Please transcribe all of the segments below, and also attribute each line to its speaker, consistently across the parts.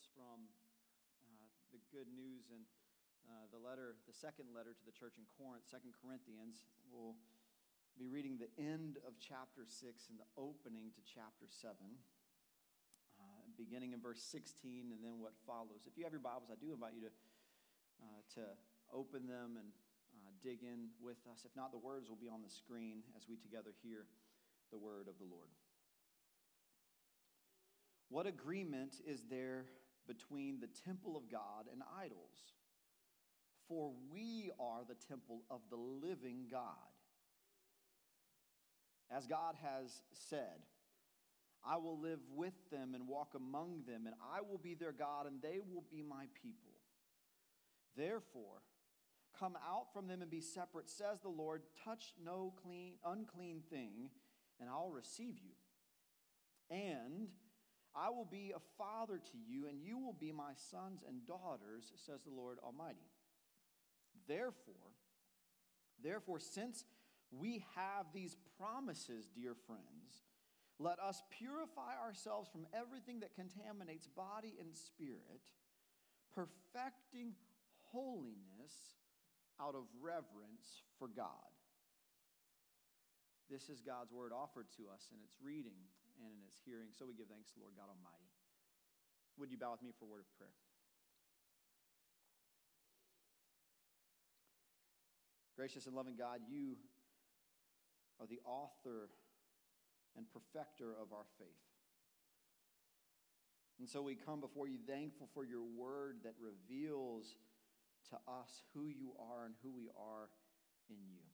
Speaker 1: words from uh, the good news and uh, the letter, the second letter to the church in Corinth, Second Corinthians. We'll be reading the end of chapter 6 and the opening to chapter 7, uh, beginning in verse 16 and then what follows. If you have your Bibles, I do invite you to, uh, to open them and uh, dig in with us. If not, the words will be on the screen as we together hear the word of the Lord. What agreement is there between the temple of God and idols? For we are the temple of the living God. As God has said, I will live with them and walk among them, and I will be their God, and they will be my people. Therefore, come out from them and be separate, says the Lord. Touch no clean, unclean thing, and I'll receive you. And I will be a father to you, and you will be my sons and daughters, says the Lord Almighty. Therefore, therefore, since we have these promises, dear friends, let us purify ourselves from everything that contaminates body and spirit, perfecting holiness out of reverence for God. This is God's word offered to us in its reading and in its hearing. So we give thanks to Lord God Almighty. Would you bow with me for a word of prayer? Gracious and loving God, you are the author and perfecter of our faith. And so we come before you thankful for your word that reveals to us who you are and who we are in you.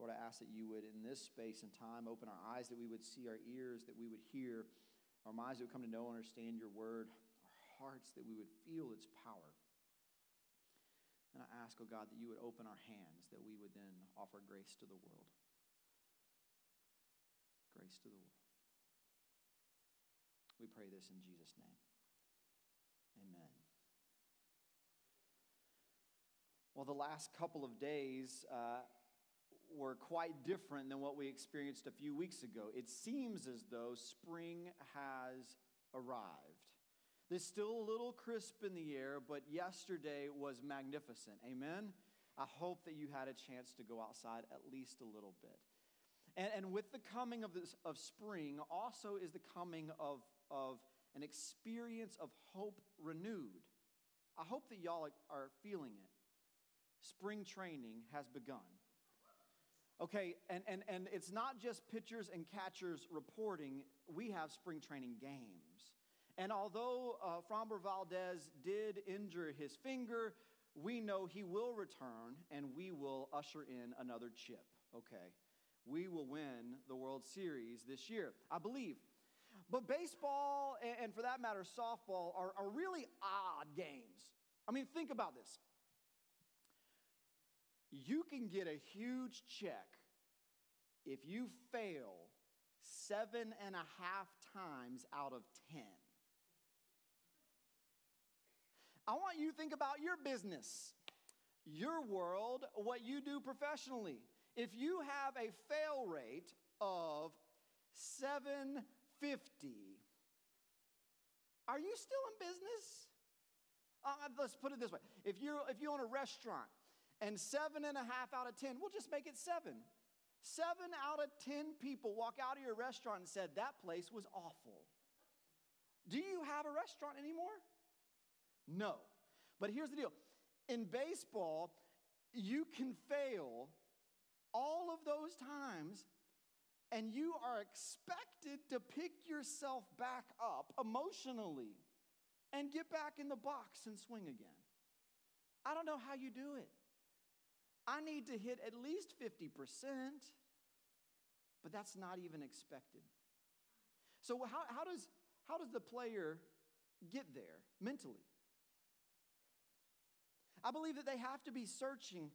Speaker 1: Lord, I ask that you would, in this space and time, open our eyes that we would see, our ears that we would hear, our minds that would come to know and understand your word, our hearts that we would feel its power. And I ask, oh God, that you would open our hands, that we would then offer grace to the world. Grace to the world. We pray this in Jesus' name. Amen. Well, the last couple of days, uh, were quite different than what we experienced a few weeks ago. It seems as though spring has arrived. There's still a little crisp in the air, but yesterday was magnificent. Amen? I hope that you had a chance to go outside at least a little bit. And, and with the coming of, this, of spring, also is the coming of, of an experience of hope renewed. I hope that y'all are feeling it. Spring training has begun. Okay, and, and, and it's not just pitchers and catchers reporting, we have spring training games. And although uh, Framber Valdez did injure his finger, we know he will return and we will usher in another chip. Okay, we will win the World Series this year, I believe. But baseball, and for that matter, softball, are, are really odd games. I mean, think about this you can get a huge check if you fail seven and a half times out of 10. I want you to think about your business, your world, what you do professionally. If you have a fail rate of 750, are you still in business? Uh, let's put it this way if, you're, if you own a restaurant and seven and a half out of 10, we'll just make it seven. Seven out of 10 people walk out of your restaurant and said, That place was awful. Do you have a restaurant anymore? No. But here's the deal in baseball, you can fail all of those times, and you are expected to pick yourself back up emotionally and get back in the box and swing again. I don't know how you do it. I need to hit at least 50%, but that's not even expected. So, how, how, does, how does the player get there mentally? I believe that they have to be searching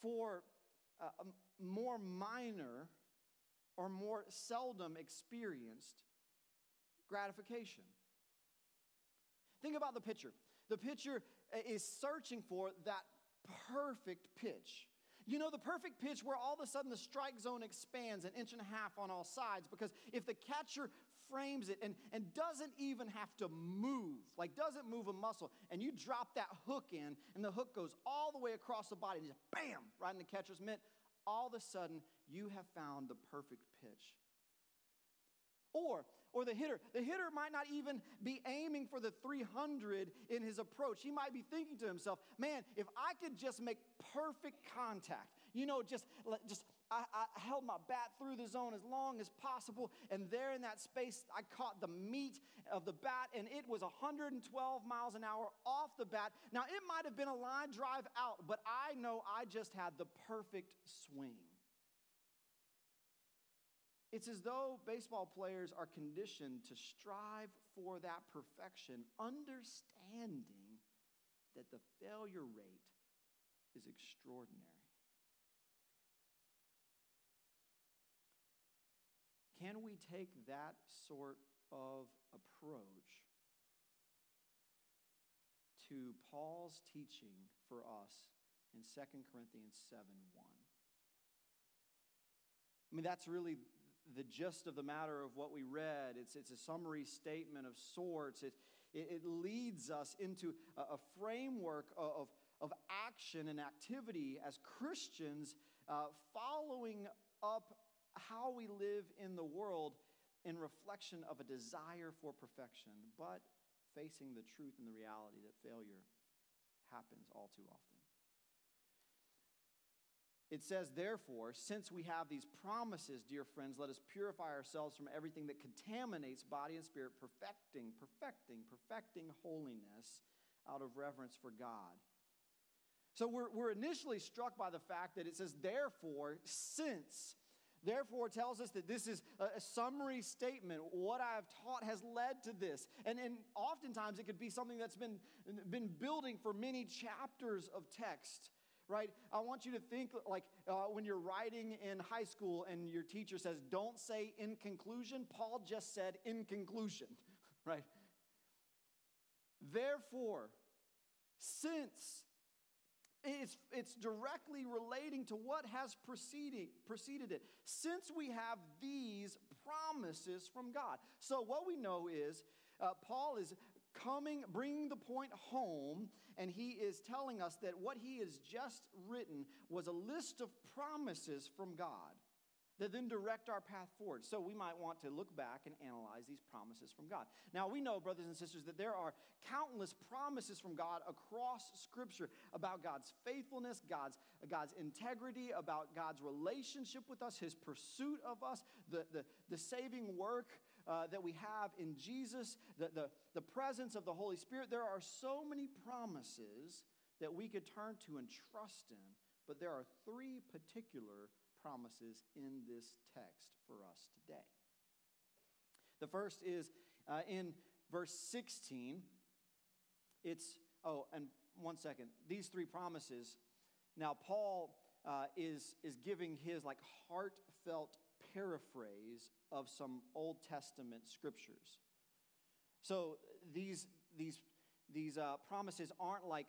Speaker 1: for a more minor or more seldom experienced gratification. Think about the pitcher. The pitcher is searching for that perfect pitch. You know, the perfect pitch where all of a sudden the strike zone expands an inch and a half on all sides because if the catcher frames it and, and doesn't even have to move, like doesn't move a muscle, and you drop that hook in and the hook goes all the way across the body and just bam, right in the catcher's mitt, all of a sudden you have found the perfect pitch. Or, or the hitter. The hitter might not even be aiming for the 300 in his approach. He might be thinking to himself, man, if I could just make perfect contact, you know, just, just I, I held my bat through the zone as long as possible, and there in that space, I caught the meat of the bat, and it was 112 miles an hour off the bat. Now, it might have been a line drive out, but I know I just had the perfect swing. It's as though baseball players are conditioned to strive for that perfection, understanding that the failure rate is extraordinary. Can we take that sort of approach to Paul's teaching for us in 2 Corinthians 7 1? I mean, that's really the gist of the matter of what we read. It's, it's a summary statement of sorts. It, it, it leads us into a, a framework of, of action and activity as Christians, uh, following up how we live in the world in reflection of a desire for perfection, but facing the truth and the reality that failure happens all too often. It says, therefore, since we have these promises, dear friends, let us purify ourselves from everything that contaminates body and spirit, perfecting, perfecting, perfecting holiness out of reverence for God. So we're, we're initially struck by the fact that it says, therefore, since. Therefore, tells us that this is a, summary statement. What I have taught has led to this. And, and oftentimes it could be something that's been, been building for many chapters of text right? I want you to think like uh, when you're writing in high school and your teacher says, don't say in conclusion, Paul just said in conclusion, right? Therefore, since it's, it's directly relating to what has preceded, preceded it. Since we have these promises from God. So, what we know is uh, Paul is coming, bringing the point home, and he is telling us that what he has just written was a list of promises from God that then direct our path forward. So we might want to look back and analyze these promises from God. Now, we know, brothers and sisters, that there are countless promises from God across Scripture about God's faithfulness, God's, God's integrity, about God's relationship with us, His pursuit of us, the, the, the saving work uh, that we have in Jesus, the, the, the presence of the Holy Spirit. There are so many promises that we could turn to and trust in, but there are three particular promises in this text for us today. The first is uh, in verse 16. It's, oh, and one second. These three promises. Now, Paul uh, is, is giving his like heartfelt paraphrase of some Old Testament scriptures. So these, these, these uh, promises aren't like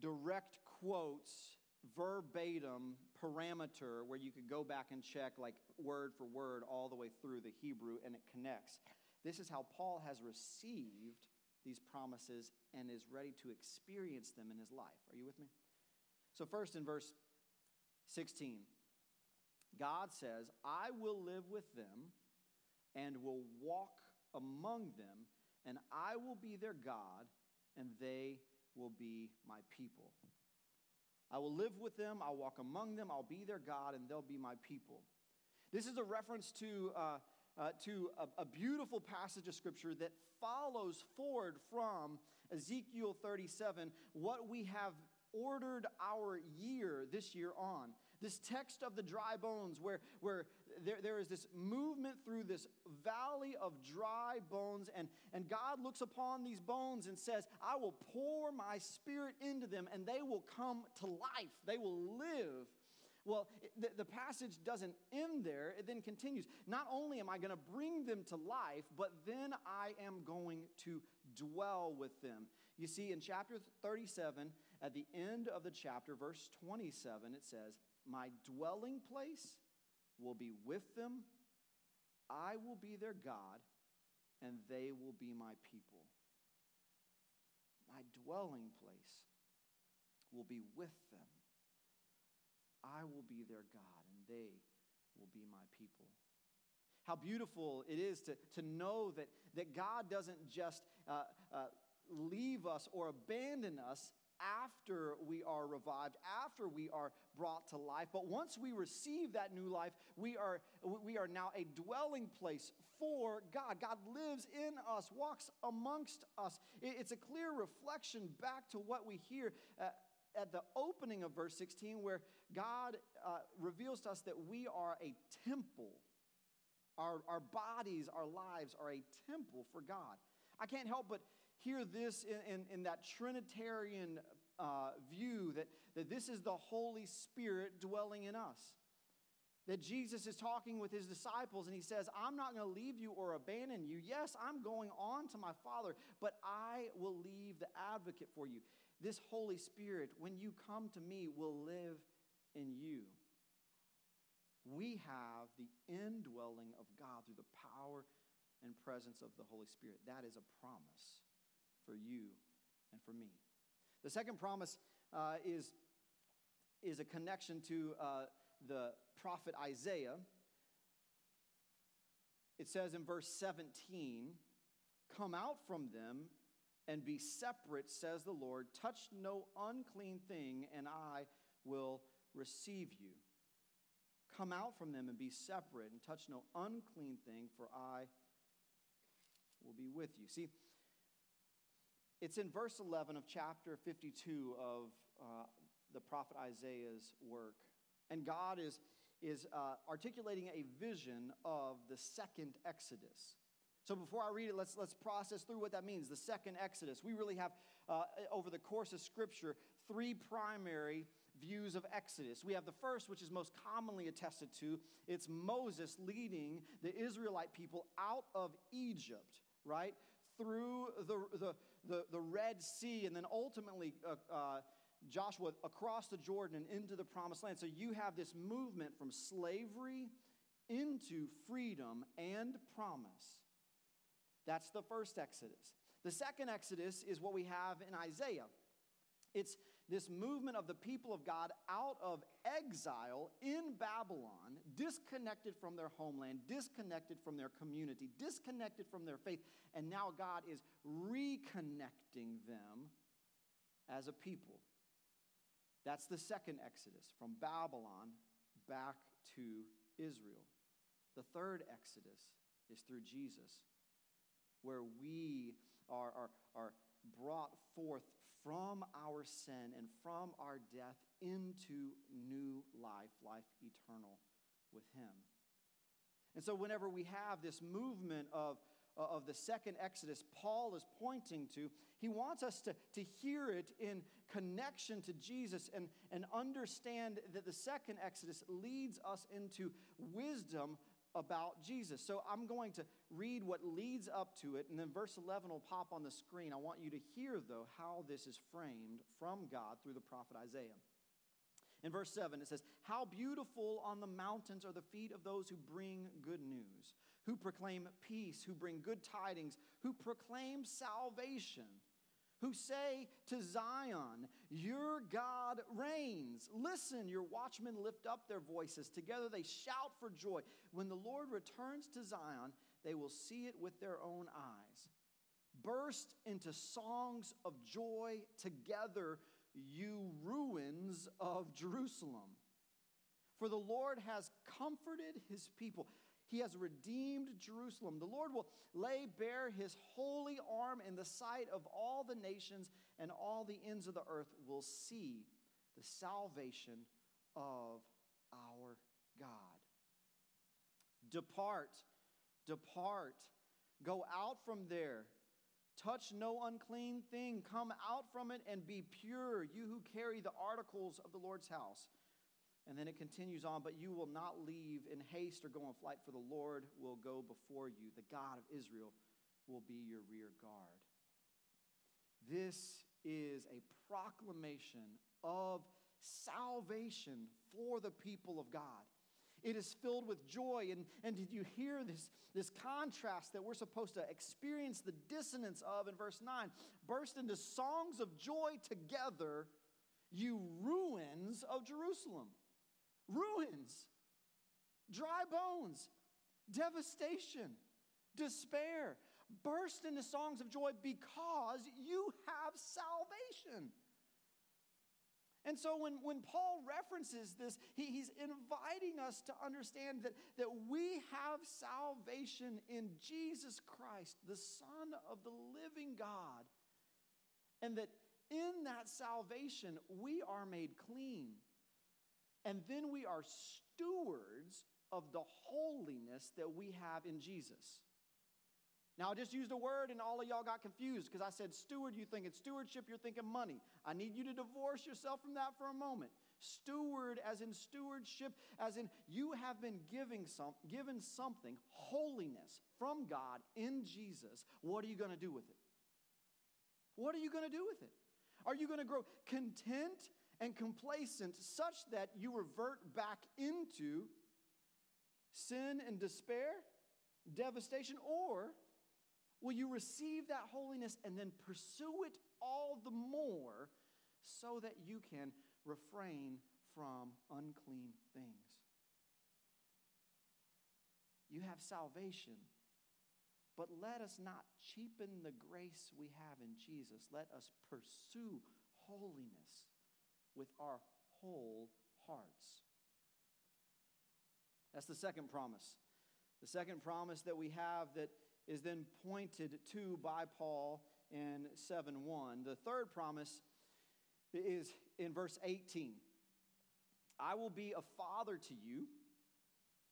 Speaker 1: direct quotes, verbatim parameter where you could go back and check like word for word all the way through the Hebrew and it connects. This is how Paul has received these promises and is ready to experience them in his life. Are you with me? So, first in verse 16, God says, I will live with them and will walk among them, and I will be their God, and they will be my people. I will live with them, I'll walk among them, I'll be their God, and they'll be my people. This is a reference to, uh, uh, to a, a beautiful passage of scripture that follows forward from Ezekiel 37, what we have ordered our year this year on. This text of the dry bones, where, where there, there is this movement through this valley of dry bones, and, and God looks upon these bones and says, I will pour my spirit into them, and they will come to life. They will live. Well, the, the, passage doesn't end there. It then continues. Not only am I going to bring them to life, but then I am going to dwell with them. You see, in chapter 37, at the end of the chapter, verse 27, it says, My dwelling place will be with them. I will be their God, and they will be my people. My dwelling place will be with them. I will be their God, and they will be my people. How beautiful it is to, to know that, that God doesn't just uh, uh, leave us or abandon us after we are revived, after we are brought to life. But once we receive that new life, we are, we are now a dwelling place for God. God lives in us, walks amongst us. It's a clear reflection back to what we hear. Uh, at the opening of verse 16, where God uh, reveals to us that we are a temple. Our, our bodies, our lives are a temple for God. I can't help but hear this in, in, in that Trinitarian uh, view that, that this is the Holy Spirit dwelling in us. That Jesus is talking with his disciples and he says, I'm not going to leave you or abandon you. Yes, I'm going on to my Father, but I will leave the advocate for you. This Holy Spirit, when you come to me, will live in you. We have the indwelling of God through the power and presence of the Holy Spirit. That is a promise for you and for me. The second promise uh, is, is a connection to uh, the prophet Isaiah. It says in verse 17, Come out from them and be separate, says the Lord. Touch no unclean thing, and I will receive you. Come out from them and be separate, and touch no unclean thing, for I will be with you. See, it's in verse 11 of chapter 52 of uh, the prophet Isaiah's work. And God is, is uh, articulating a vision of the second Exodus. So before I read it, let's, let's process through what that means. The second Exodus. We really have, uh, over the course of Scripture, three primary views of Exodus. We have the first, which is most commonly attested to it's Moses leading the Israelite people out of Egypt, right? Through the, the, the, the Red Sea, and then ultimately uh, uh, Joshua across the Jordan and into the promised land. So you have this movement from slavery into freedom and promise. That's the first Exodus. The second Exodus is what we have in Isaiah. It's this movement of the people of God out of exile in Babylon, disconnected from their homeland, disconnected from their community, disconnected from their faith, and now God is reconnecting them as a people. That's the second Exodus from Babylon back to Israel. The third Exodus is through Jesus, where we are, are, are brought forth from our sin and from our death into new life, life eternal with Him. And so, whenever we have this movement of, uh, of the second Exodus, Paul is pointing to, he wants us to, to hear it in connection to Jesus and, and understand that the second Exodus leads us into wisdom about Jesus. So I'm going to read what leads up to it, and then verse 11 will pop on the screen. I want you to hear, though, how this is framed from God through the prophet Isaiah. In verse 7, it says, How beautiful on the mountains are the feet of those who bring good news, who proclaim peace, who bring good tidings, who proclaim salvation who say to Zion, Your God reigns. Listen, your watchmen lift up their voices. Together they shout for joy. When the Lord returns to Zion, they will see it with their own eyes. Burst into songs of joy together, you ruins of Jerusalem. For the Lord has comforted his people. He has redeemed Jerusalem. The Lord will lay bare his holy arm in the sight of all the nations, and all the ends of the earth will see the salvation of our God. Depart, depart, go out from there. Touch no unclean thing. Come out from it and be pure, you who carry the articles of the Lord's house. And then it continues on, but you will not leave in haste or go in flight, for the Lord will go before you. The God of Israel will be your rear guard. This is a proclamation of salvation for the people of God. It is filled with joy. And, and did you hear this, this contrast that we're supposed to experience the dissonance of in verse 9? Burst into songs of joy together, you ruins of Jerusalem. Ruins, dry bones, devastation, despair. Burst into songs of joy because you have salvation. And so when, when Paul references this, he, he's inviting us to understand that, that we have salvation in Jesus Christ, the Son of the living God. And that in that salvation, we are made clean. And then we are stewards of the holiness that we have in Jesus. Now, I just used a word and all of y'all got confused because I said steward, you think it's stewardship, you're thinking money. I need you to divorce yourself from that for a moment. Steward, as in stewardship, as in you have been giving some, given something, holiness from God in Jesus. What are you going to do with it? What are you going to do with it? Are you going to grow content and complacent such that you revert back into sin and despair, devastation, or Will you receive that holiness and then pursue it all the more so that you can refrain from unclean things? You have salvation, but let us not cheapen the grace we have in Jesus. Let us pursue holiness with our whole hearts. That's the second promise. The second promise that we have that is then pointed to by Paul in 7 1. The third promise is in verse 18 I will be a father to you,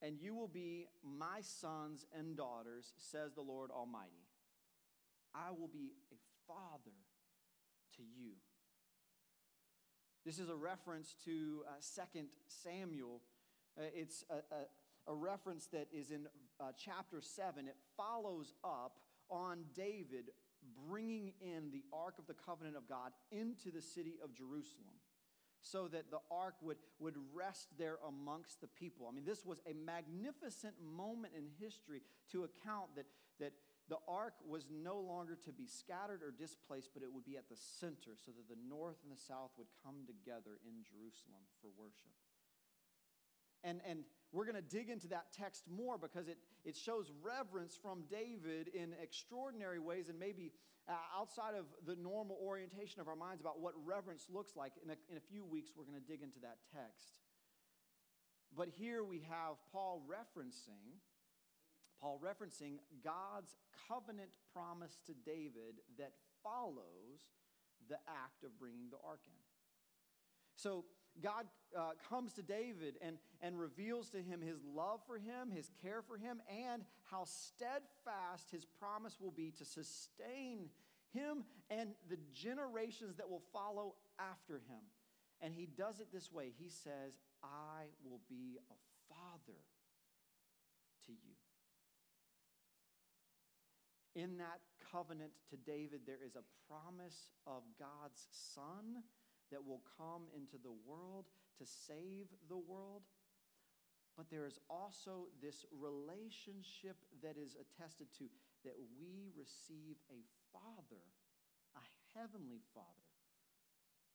Speaker 1: and you will be my sons and daughters, says the Lord Almighty. I will be a father to you. This is a reference to uh, 2 Samuel. Uh, it's a, a a reference that is in uh, chapter 7. It follows up on David bringing in the Ark of the Covenant of God into the city of Jerusalem so that the ark would, would rest there amongst the people. I mean, this was a magnificent moment in history to account that, that the ark was no longer to be scattered or displaced, but it would be at the center so that the north and the south would come together in Jerusalem for worship. And, and we're going to dig into that text more because it, it shows reverence from David in extraordinary ways and maybe uh, outside of the normal orientation of our minds about what reverence looks like. In a, in a few weeks, we're going to dig into that text. But here we have Paul referencing Paul referencing God's covenant promise to David that follows the act of bringing the ark in. So God uh, comes to David and, and reveals to him his love for him, his care for him, and how steadfast his promise will be to sustain him and the generations that will follow after him. And he does it this way He says, I will be a father to you. In that covenant to David, there is a promise of God's son that will come into the world to save the world. But there is also this relationship that is attested to that we receive a Father, a heavenly Father,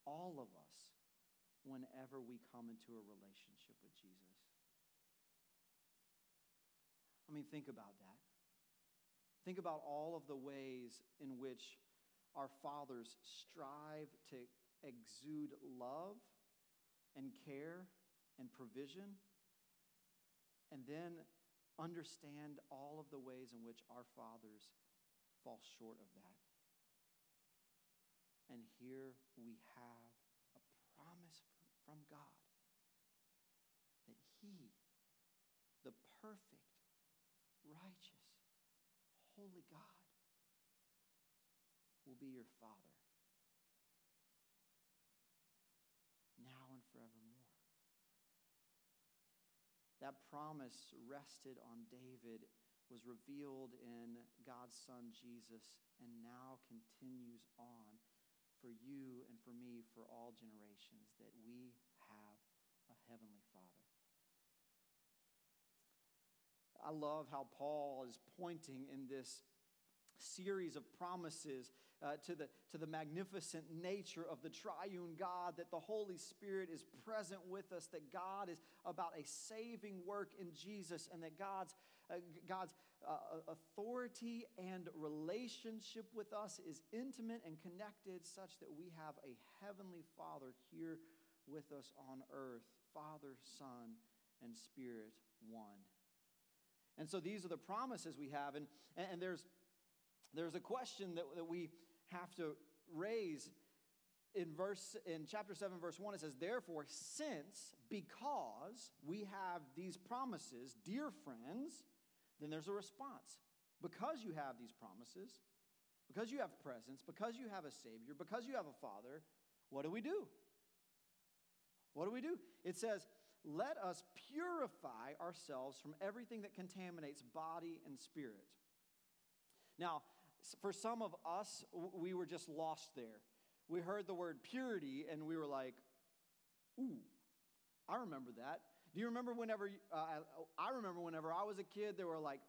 Speaker 1: all of us, whenever we come into a relationship with Jesus. I mean, think about that. Think about all of the ways in which our fathers strive to exude love and care and provision, and then understand all of the ways in which our fathers fall short of that. And here we have a promise from God that He, the perfect, righteous, holy God, will be your Father. That promise rested on David, was revealed in God's Son Jesus, and now continues on for you and for me for all generations that we have a heavenly Father. I love how Paul is pointing in this series of promises uh, to, the, to the magnificent nature of the triune God, that the Holy Spirit is present with us, that God is about a saving work in Jesus, and that God's, uh, God's uh, authority and relationship with us is intimate and connected, such that we have a heavenly Father here with us on earth Father, Son, and Spirit one. And so these are the promises we have. And, and there's, there's a question that, that we have to raise in verse in chapter 7 verse 1 it says therefore since because we have these promises dear friends then there's a response. Because you have these promises because you have presence because you have a savior because you have a father what do we do? What do we do? It says let us purify ourselves from everything that contaminates body and spirit. Now for some of us, we were just lost there. We heard the word purity and we were like, ooh, I remember that. Do you remember whenever, uh, I remember whenever I was a kid, there were like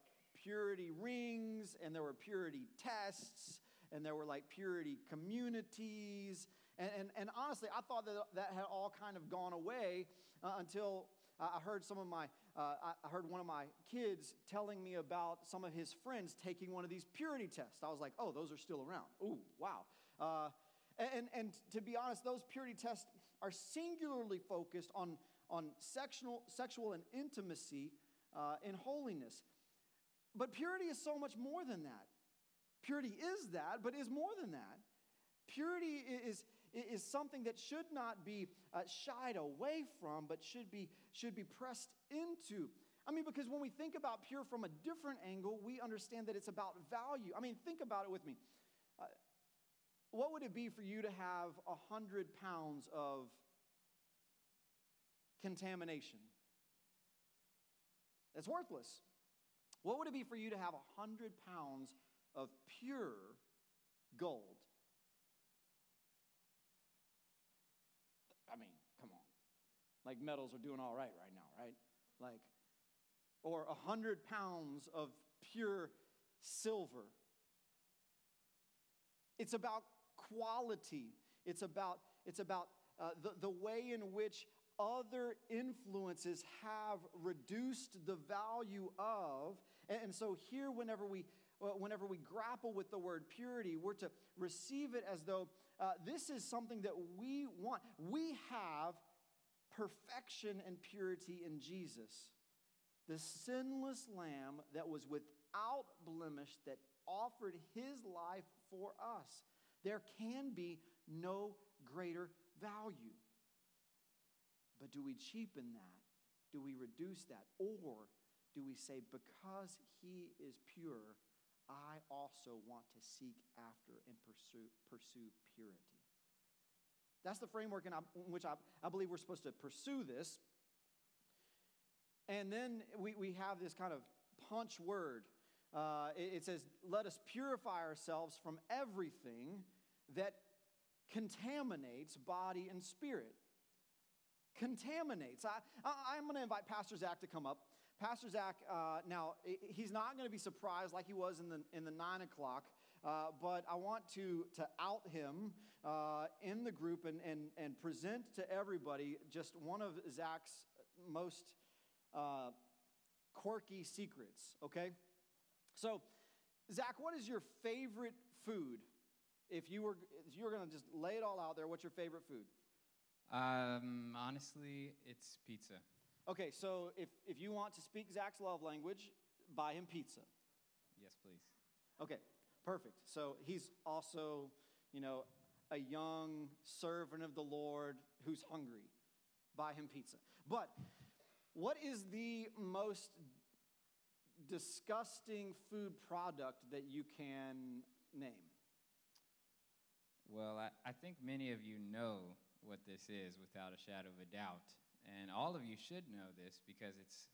Speaker 1: purity rings and there were purity tests and there were like purity communities. And, and, and honestly, I thought that that had all kind of gone away uh, until I heard some of my, uh, I heard one of my kids telling me about some of his friends taking one of these purity tests. I was like, oh, those are still around. Ooh, wow. Uh, and, and to be honest, those purity tests are singularly focused on, on sexual, sexual and intimacy uh, in holiness. But purity is so much more than that. Purity is that, but is more than that. Purity is, is something that should not be uh, shied away from, but should be, should be pressed into. I mean, because when we think about pure from a different angle, we understand that it's about value. I mean, think about it with me. Uh, what would it be for you to have a hundred pounds of contamination? That's worthless. What would it be for you to have a hundred pounds of pure gold? I mean, come on. Like metals are doing all right right now, right? Like, or a hundred pounds of pure silver. It's about quality. It's about, it's about uh, the, the way in which other influences have reduced the value of. And, and so here, whenever we whenever we grapple with the word purity, we're to receive it as though uh, this is something that we want. We have perfection and purity in Jesus, the sinless lamb that was without blemish, that offered his life for us. There can be no greater value. But do we cheapen that? Do we reduce that? Or do we say, because he is pure, I also want to seek after and pursue, pursue purity. That's the framework in, which I, I believe we're supposed to pursue this. And then we, we have this kind of punch word. Uh, it, it says, Let us purify ourselves from everything that contaminates body and spirit. Contaminates. I, I, am going to invite Pastor Zach to come up. Pastor Zach, uh, now, he's not going to be surprised like he was in the, in the nine o'clock, uh, but I want to, to out him uh, in the group and, and, and present to everybody just one of Zach's most uh, quirky secrets, okay? So, Zach, what is your favorite food? If you were, if you were going to just lay it all out there, what's your favorite food?
Speaker 2: Um, honestly, it's pizza.
Speaker 1: Okay, so if, if you want to speak Zach's love language, buy him pizza.
Speaker 2: Yes, please.
Speaker 1: Okay, perfect. So he's also, you know, a young servant of the Lord who's hungry. Buy him pizza. But what is the most disgusting food product that you can name?
Speaker 2: Well, I, I think many of you know what this is without a shadow of a doubt. And all of you should know this because it's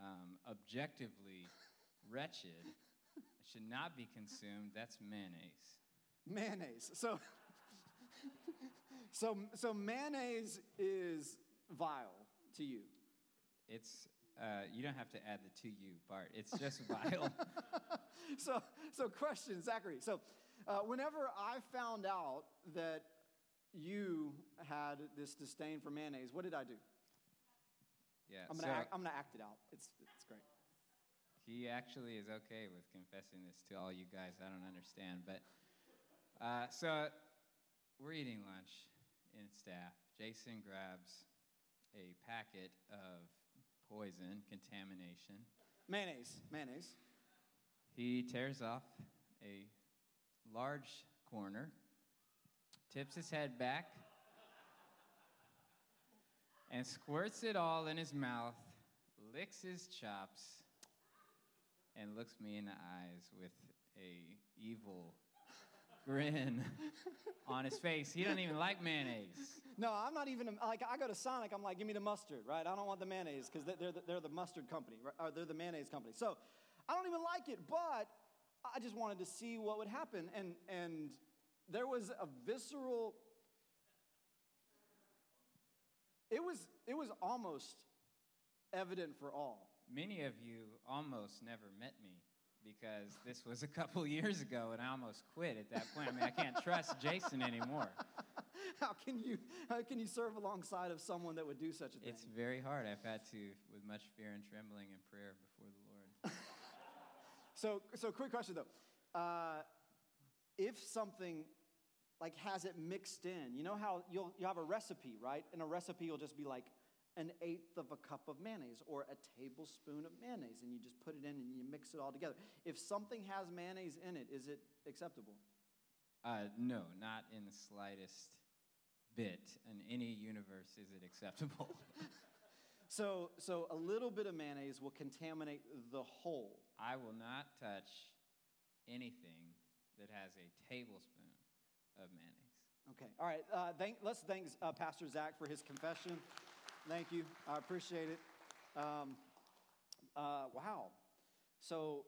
Speaker 2: um, objectively wretched. It should not be consumed. That's mayonnaise.
Speaker 1: Mayonnaise. So, so, so mayonnaise is vile to you.
Speaker 2: It's uh, you don't have to add the to you part. It's just vile.
Speaker 1: so, so question, Zachary. So, uh, whenever I found out that you had this disdain for mayonnaise, what did I do?
Speaker 2: yeah.
Speaker 1: I'm gonna, act, I'm gonna act it out. It's, it's great.
Speaker 2: He actually is okay with confessing this to all you guys. I don't understand, but uh, so we're eating lunch in staff. Jason grabs a packet of poison contamination.
Speaker 1: Mayonnaise, mayonnaise.
Speaker 2: He tears off a large corner, tips his head back, and squirts it all in his mouth, licks his chops, and looks me in the eyes with a evil grin on his face. He doesn't even like mayonnaise.
Speaker 1: No, I'm not even like I go to Sonic. I'm like, give me the mustard, right? I don't want the mayonnaise because they're the, they're the mustard company, or they're the mayonnaise company. So I don't even like it, but I just wanted to see what would happen, and and there was a visceral. It was it was almost evident for all.
Speaker 2: Many of you almost never met me because this was a couple years ago and I almost quit at that point. I mean, I can't trust Jason anymore.
Speaker 1: How can you how can you serve alongside of someone that would do such a thing?
Speaker 2: It's very hard. I've had to, with much fear and trembling and prayer before the Lord.
Speaker 1: So, so quick question though. Uh, if something like has it mixed in, you know how you'll you have a recipe, right? And a recipe will just be like an eighth of a cup of mayonnaise or a tablespoon of mayonnaise, and you just put it in and you mix it all together. If something has mayonnaise in it, is it acceptable?
Speaker 2: Uh, no, not in the slightest bit. In any universe is it acceptable.
Speaker 1: So, so a little bit of mayonnaise will contaminate the whole.
Speaker 2: I will not touch anything that has a tablespoon of mayonnaise.
Speaker 1: Okay. All right. Uh, thank, let's thank uh, Pastor Zach for his confession. Thank you. I appreciate it. Um, uh, wow. So,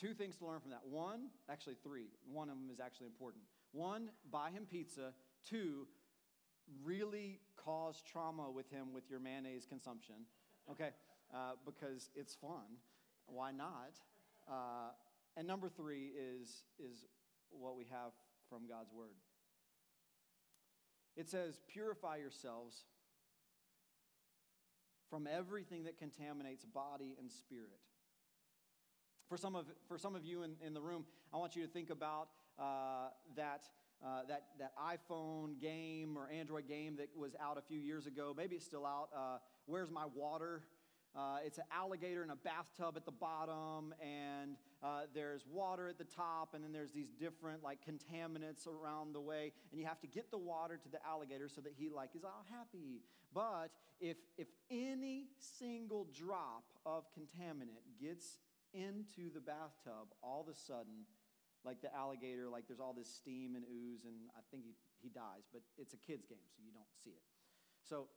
Speaker 1: two things to learn from that. One, actually, three. One of them is actually important. One, buy him pizza. Two, really cause trauma with him with your mayonnaise consumption. Okay. Uh, because it's fun. Why not? Uh, and number three is, is what we have from God's word. It says, Purify yourselves from everything that contaminates body and spirit. For some of, for some of you in, in the room, I want you to think about uh, that, uh, that, that iPhone game or Android game that was out a few years ago. Maybe it's still out. Uh, Where's My Water? Uh, it's an alligator in a bathtub at the bottom, and uh, there's water at the top, and then there's these different like contaminants around the way, and you have to get the water to the alligator so that he like is all happy. But if if any single drop of contaminant gets into the bathtub, all of a sudden, like the alligator, like there's all this steam and ooze, and I think he, he dies. But it's a kid's game, so you don't see it. So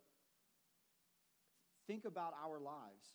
Speaker 1: think about our lives.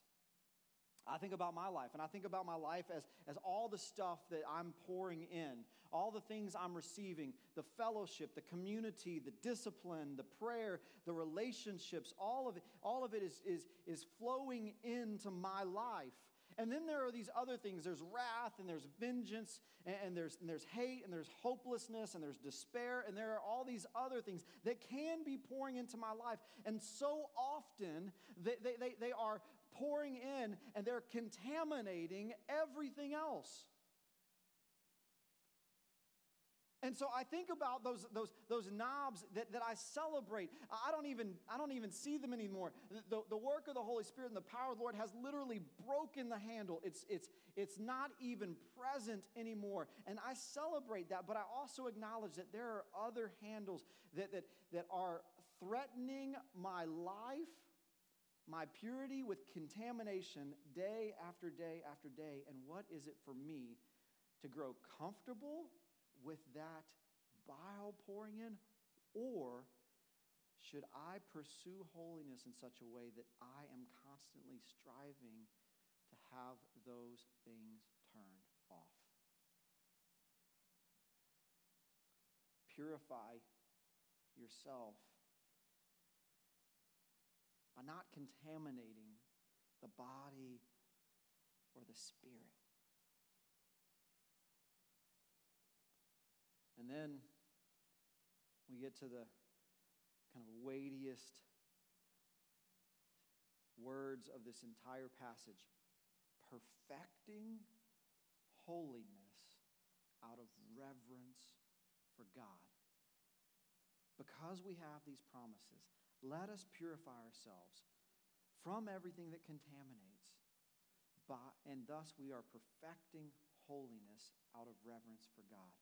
Speaker 1: I think about my life, and I think about my life as, as all the stuff that I'm pouring in, all the things I'm receiving the fellowship, the community, the discipline, the prayer, the relationships all of it, all of it is, is, is flowing into my life. And then there are these other things there's wrath, and there's vengeance, and, and there's, and there's hate, and there's hopelessness, and there's despair, and there are all these other things that can be pouring into my life. And so often they, they, they, they are pouring in and they're contaminating everything else. And so I think about those, those, those knobs that, that I celebrate. I don't even, I don't even see them anymore. The, the work of the Holy Spirit and the power of the Lord has literally broken the handle. It's, it's, it's not even present anymore. And I celebrate that, but I also acknowledge that there are other handles that, that, that are threatening my life, my purity with contamination day after day after day. And what is it for me to grow comfortable? With that bile pouring in? Or should I pursue holiness in such a way that I am constantly striving to have those things turned off? Purify yourself by not contaminating the body or the spirit. And then we get to the kind of weightiest words of this entire passage perfecting holiness out of reverence for God. Because we have these promises, let us purify ourselves from everything that contaminates, and thus we are perfecting holiness out of reverence for God.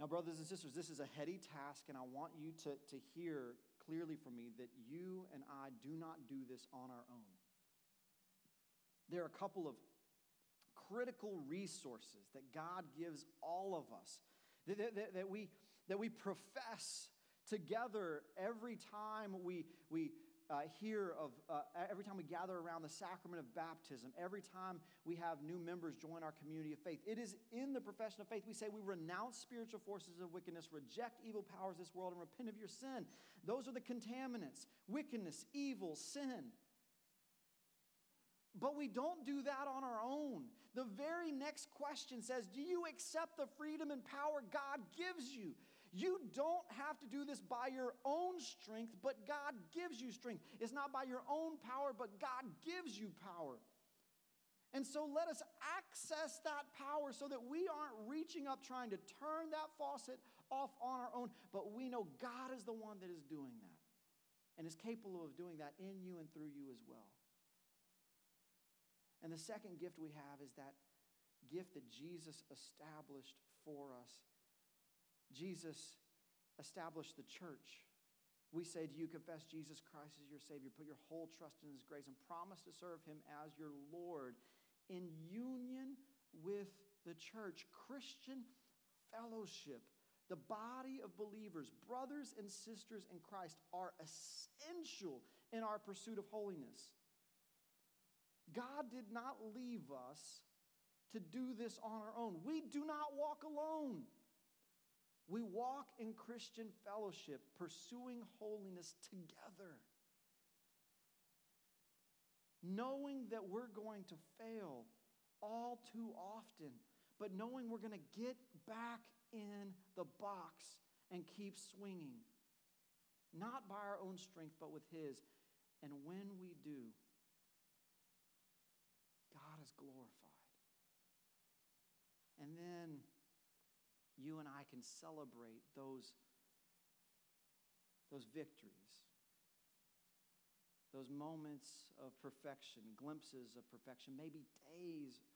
Speaker 1: Now, brothers and sisters, this is a heady task, and I want you to, to hear clearly from me that you and I do not do this on our own. There are a couple of critical resources that God gives all of us that, that, that, we, that we profess together every time we, we uh, hear of, uh, every time we gather around the sacrament of baptism, every time we have new members join our community of faith. It is in the profession of faith we say we renounce spiritual forces of wickedness, reject evil powers of this world, and repent of your sin. Those are the contaminants wickedness, evil, sin. But we don't do that on our own. The very next question says Do you accept the freedom and power God gives you? You don't have to do this by your own strength, but God gives you strength. It's not by your own power, but God gives you power. And so let us access that power so that we aren't reaching up trying to turn that faucet off on our own, but we know God is the one that is doing that and is capable of doing that in you and through you as well. And the second gift we have is that gift that Jesus established for us Jesus established the church. We say, Do you confess Jesus Christ as your Savior? Put your whole trust in His grace and promise to serve Him as your Lord in union with the church. Christian fellowship, the body of believers, brothers and sisters in Christ, are essential in our pursuit of holiness. God did not leave us to do this on our own. We do not walk alone. We walk in Christian fellowship, pursuing holiness together, knowing that we're going to fail all too often, but knowing we're going to get back in the box and keep swinging, not by our own strength, but with His. And when we do, God is glorified. And then you and I can celebrate those, those victories, those moments of perfection, glimpses of perfection, maybe days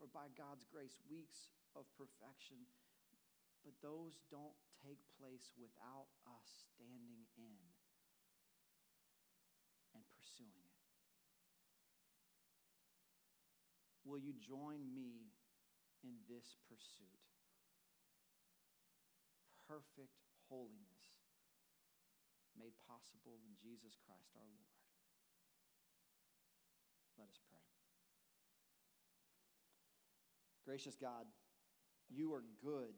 Speaker 1: or by God's grace, weeks of perfection. But those don't take place without us standing in and pursuing it. Will you join me in this pursuit? Perfect holiness made possible in Jesus Christ our Lord. Let us pray. Gracious God, you are good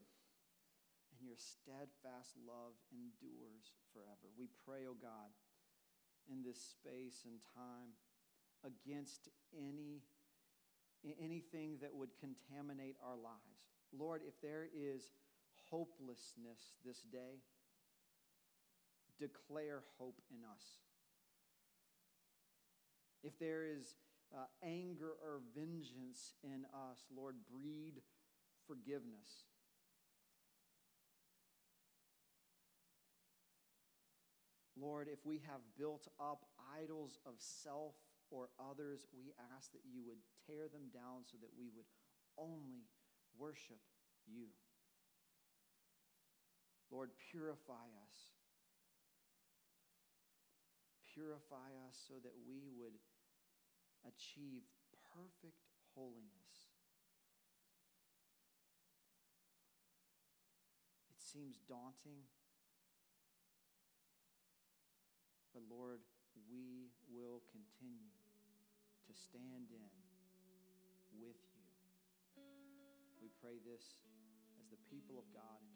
Speaker 1: and your steadfast love endures forever. We pray, O oh God, in this space and time against any anything that would contaminate our lives. Lord, if there is hopelessness this day, declare hope in us. If there is uh, anger or vengeance in us, Lord, breed forgiveness. Lord, if we have built up idols of self or others, we ask that you would tear them down so that we would only worship you. Lord, purify us. Purify us so that we would achieve perfect holiness. It seems daunting, but Lord, we will continue to stand in with you. We pray this as the people of God.